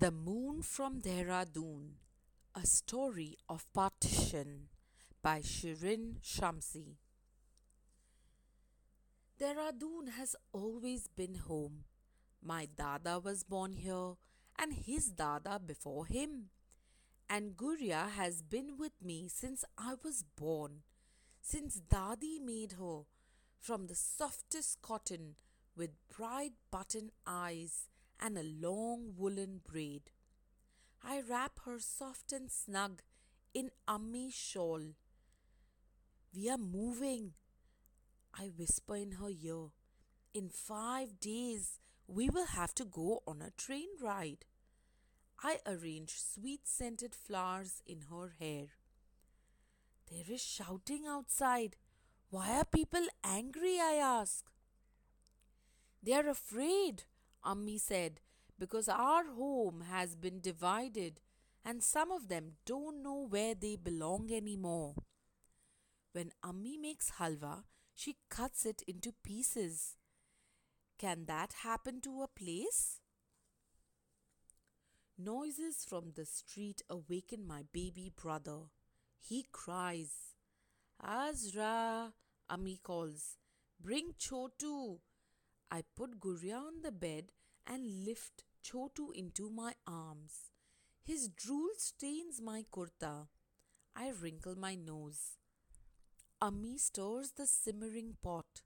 The Moon from Dehradun A Story of Partition by Shirin Shamsi. Dehradun has always been home. My Dada was born here and his Dada before him. And Guria has been with me since I was born, since Dadi made her from the softest cotton with bright button eyes and a long woolen braid. I wrap her soft and snug in Ammi's shawl. We are moving, I whisper in her ear. In five days, we will have to go on a train ride. I arrange sweet scented flowers in her hair. There is shouting outside. Why are people angry? I ask. They are afraid, Ammi said, because our home has been divided and some of them don't know where they belong anymore. When Ammi makes halwa, she cuts it into pieces. Can that happen to a place? Noises from the street awaken my baby brother. He cries. Azra, Ammi calls. Bring Chotu. I put Guria on the bed and lift Chotu into my arms. His drool stains my kurta. I wrinkle my nose. Ammi stirs the simmering pot.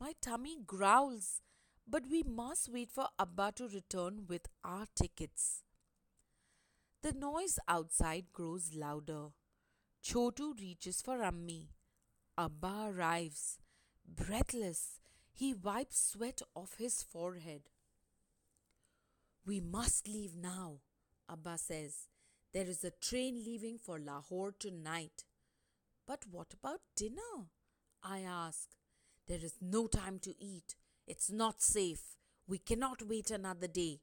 My tummy growls, but we must wait for Abba to return with our tickets. The noise outside grows louder. Chotu reaches for Ammi. Abba arrives. Breathless, he wipes sweat off his forehead. We must leave now, Abba says. There is a train leaving for Lahore tonight. But what about dinner? I ask. There is no time to eat. It's not safe. We cannot wait another day.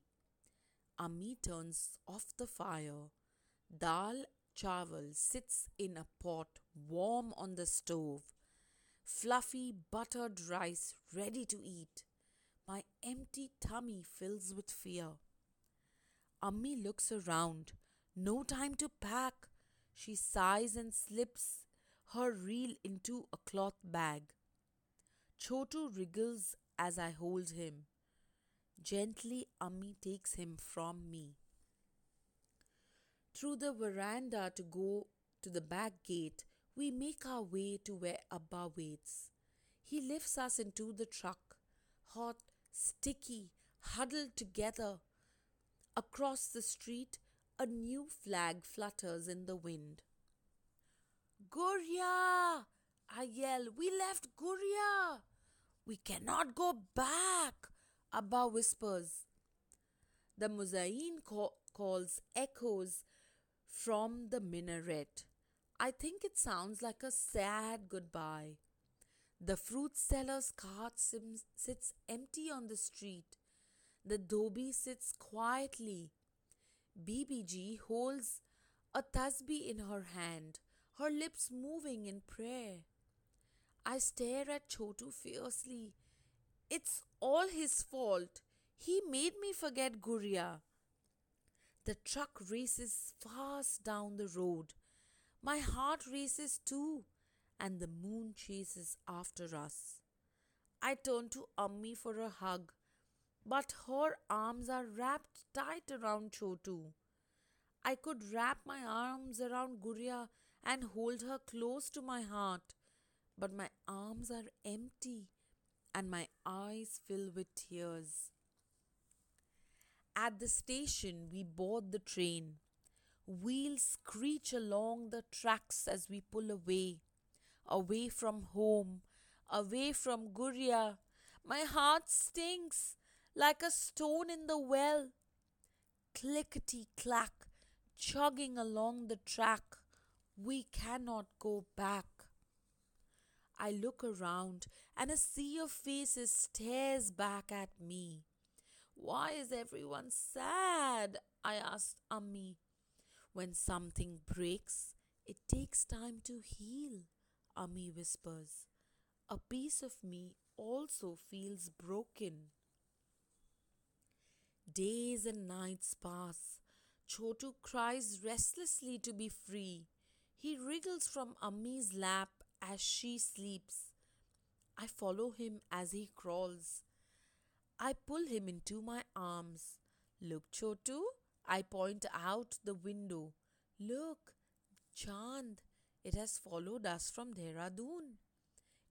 Ammi turns off the fire. Dal chawal sits in a pot warm on the stove. Fluffy buttered rice ready to eat. My empty tummy fills with fear. Ammi looks around. No time to pack. She sighs and slips her reel into a cloth bag. Chotu wriggles as I hold him. Gently, Ammi takes him from me. Through the veranda to go to the back gate, we make our way to where Abba waits. He lifts us into the truck, hot, sticky, huddled together. Across the street, a new flag flutters in the wind. Guria! I yell. We left Guria! We cannot go back, Abba whispers. The Muezzin call- calls echoes from the minaret. I think it sounds like a sad goodbye. The fruit seller's cart sim- sits empty on the street. The dhobi sits quietly. BBG holds a tasbih in her hand, her lips moving in prayer. I stare at Chotu fiercely. It's all his fault. He made me forget Guria. The truck races fast down the road. My heart races too, and the moon chases after us. I turn to Ammi for a hug, but her arms are wrapped tight around Chotu. I could wrap my arms around Guria and hold her close to my heart, but my arms are empty and my eyes fill with tears. At the station, we board the train. Wheels screech along the tracks as we pull away, away from home, away from Guria. My heart stinks like a stone in the well. Clickety clack, chugging along the track. We cannot go back. I look around and a sea of faces stares back at me. Why is everyone sad? I asked Ammi. When something breaks, it takes time to heal, Ammi whispers. A piece of me also feels broken. Days and nights pass. Chotu cries restlessly to be free. He wriggles from Ammi's lap as she sleeps. I follow him as he crawls. I pull him into my arms. Look, Chotu, I point out the window. Look, Chand, it has followed us from Dehradun.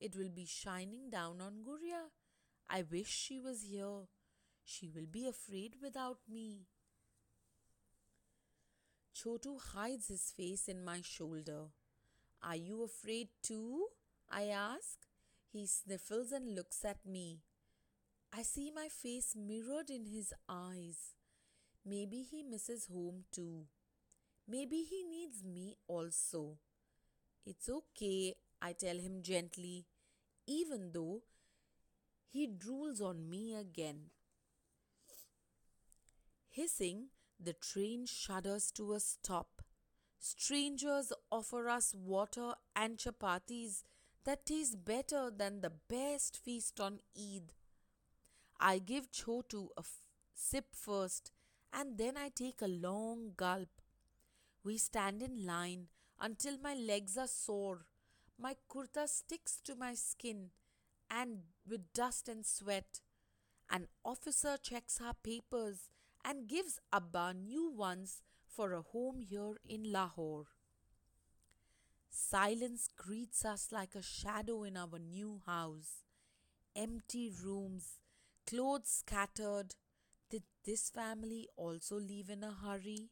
It will be shining down on Guria. I wish she was here. She will be afraid without me. Chotu hides his face in my shoulder. Are you afraid too? I ask. He sniffles and looks at me. I see my face mirrored in his eyes. Maybe he misses home too. Maybe he needs me also. It's okay, I tell him gently, even though he drools on me again. Hissing, the train shudders to a stop. Strangers offer us water and chapatis that taste better than the best feast on Eid. I give Chotu a f- sip first and then I take a long gulp. We stand in line until my legs are sore. My kurta sticks to my skin and with dust and sweat. An officer checks our papers and gives Abba new ones for a home here in Lahore. Silence greets us like a shadow in our new house. Empty rooms, clothes scattered. Did this family also leave in a hurry?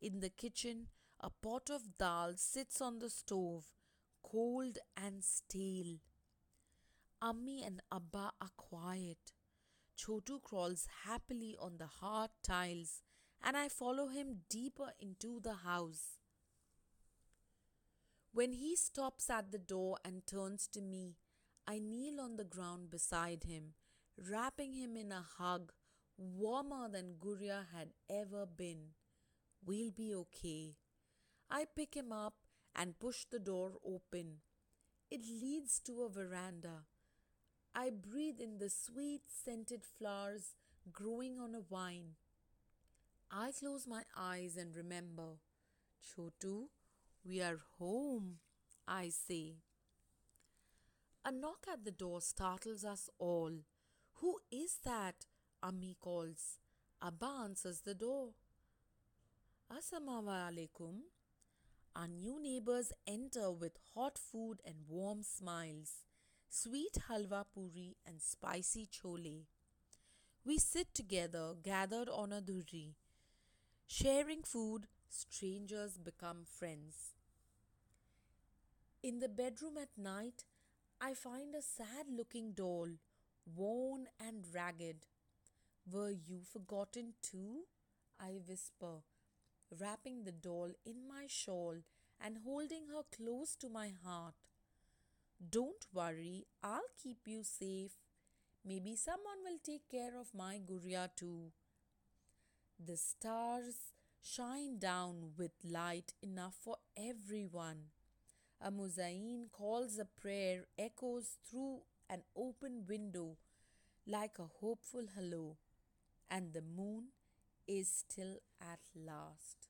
In the kitchen, a pot of dal sits on the stove, cold and stale. Ammi and Abba are quiet. Chotu crawls happily on the hard tiles, and I follow him deeper into the house. When he stops at the door and turns to me, I kneel on the ground beside him, wrapping him in a hug warmer than Guria had ever been. We'll be okay. I pick him up and push the door open. It leads to a veranda. I breathe in the sweet scented flowers growing on a vine. I close my eyes and remember, Chotu, we are home, I say. A knock at the door startles us all. Who is that? Ammi calls. Abba answers the door. Assalamu alaikum. Our new neighbors enter with hot food and warm smiles, sweet halwa puri and spicy chole. We sit together, gathered on a dhurri. Sharing food, strangers become friends. In the bedroom at night, I find a sad looking doll, worn and ragged. Were you forgotten too? I whisper, wrapping the doll in my shawl and holding her close to my heart. Don't worry, I'll keep you safe. Maybe someone will take care of my Guria too. The stars shine down with light enough for everyone. A muezzin calls a prayer echoes through an open window like a hopeful hello, and the moon is still at last.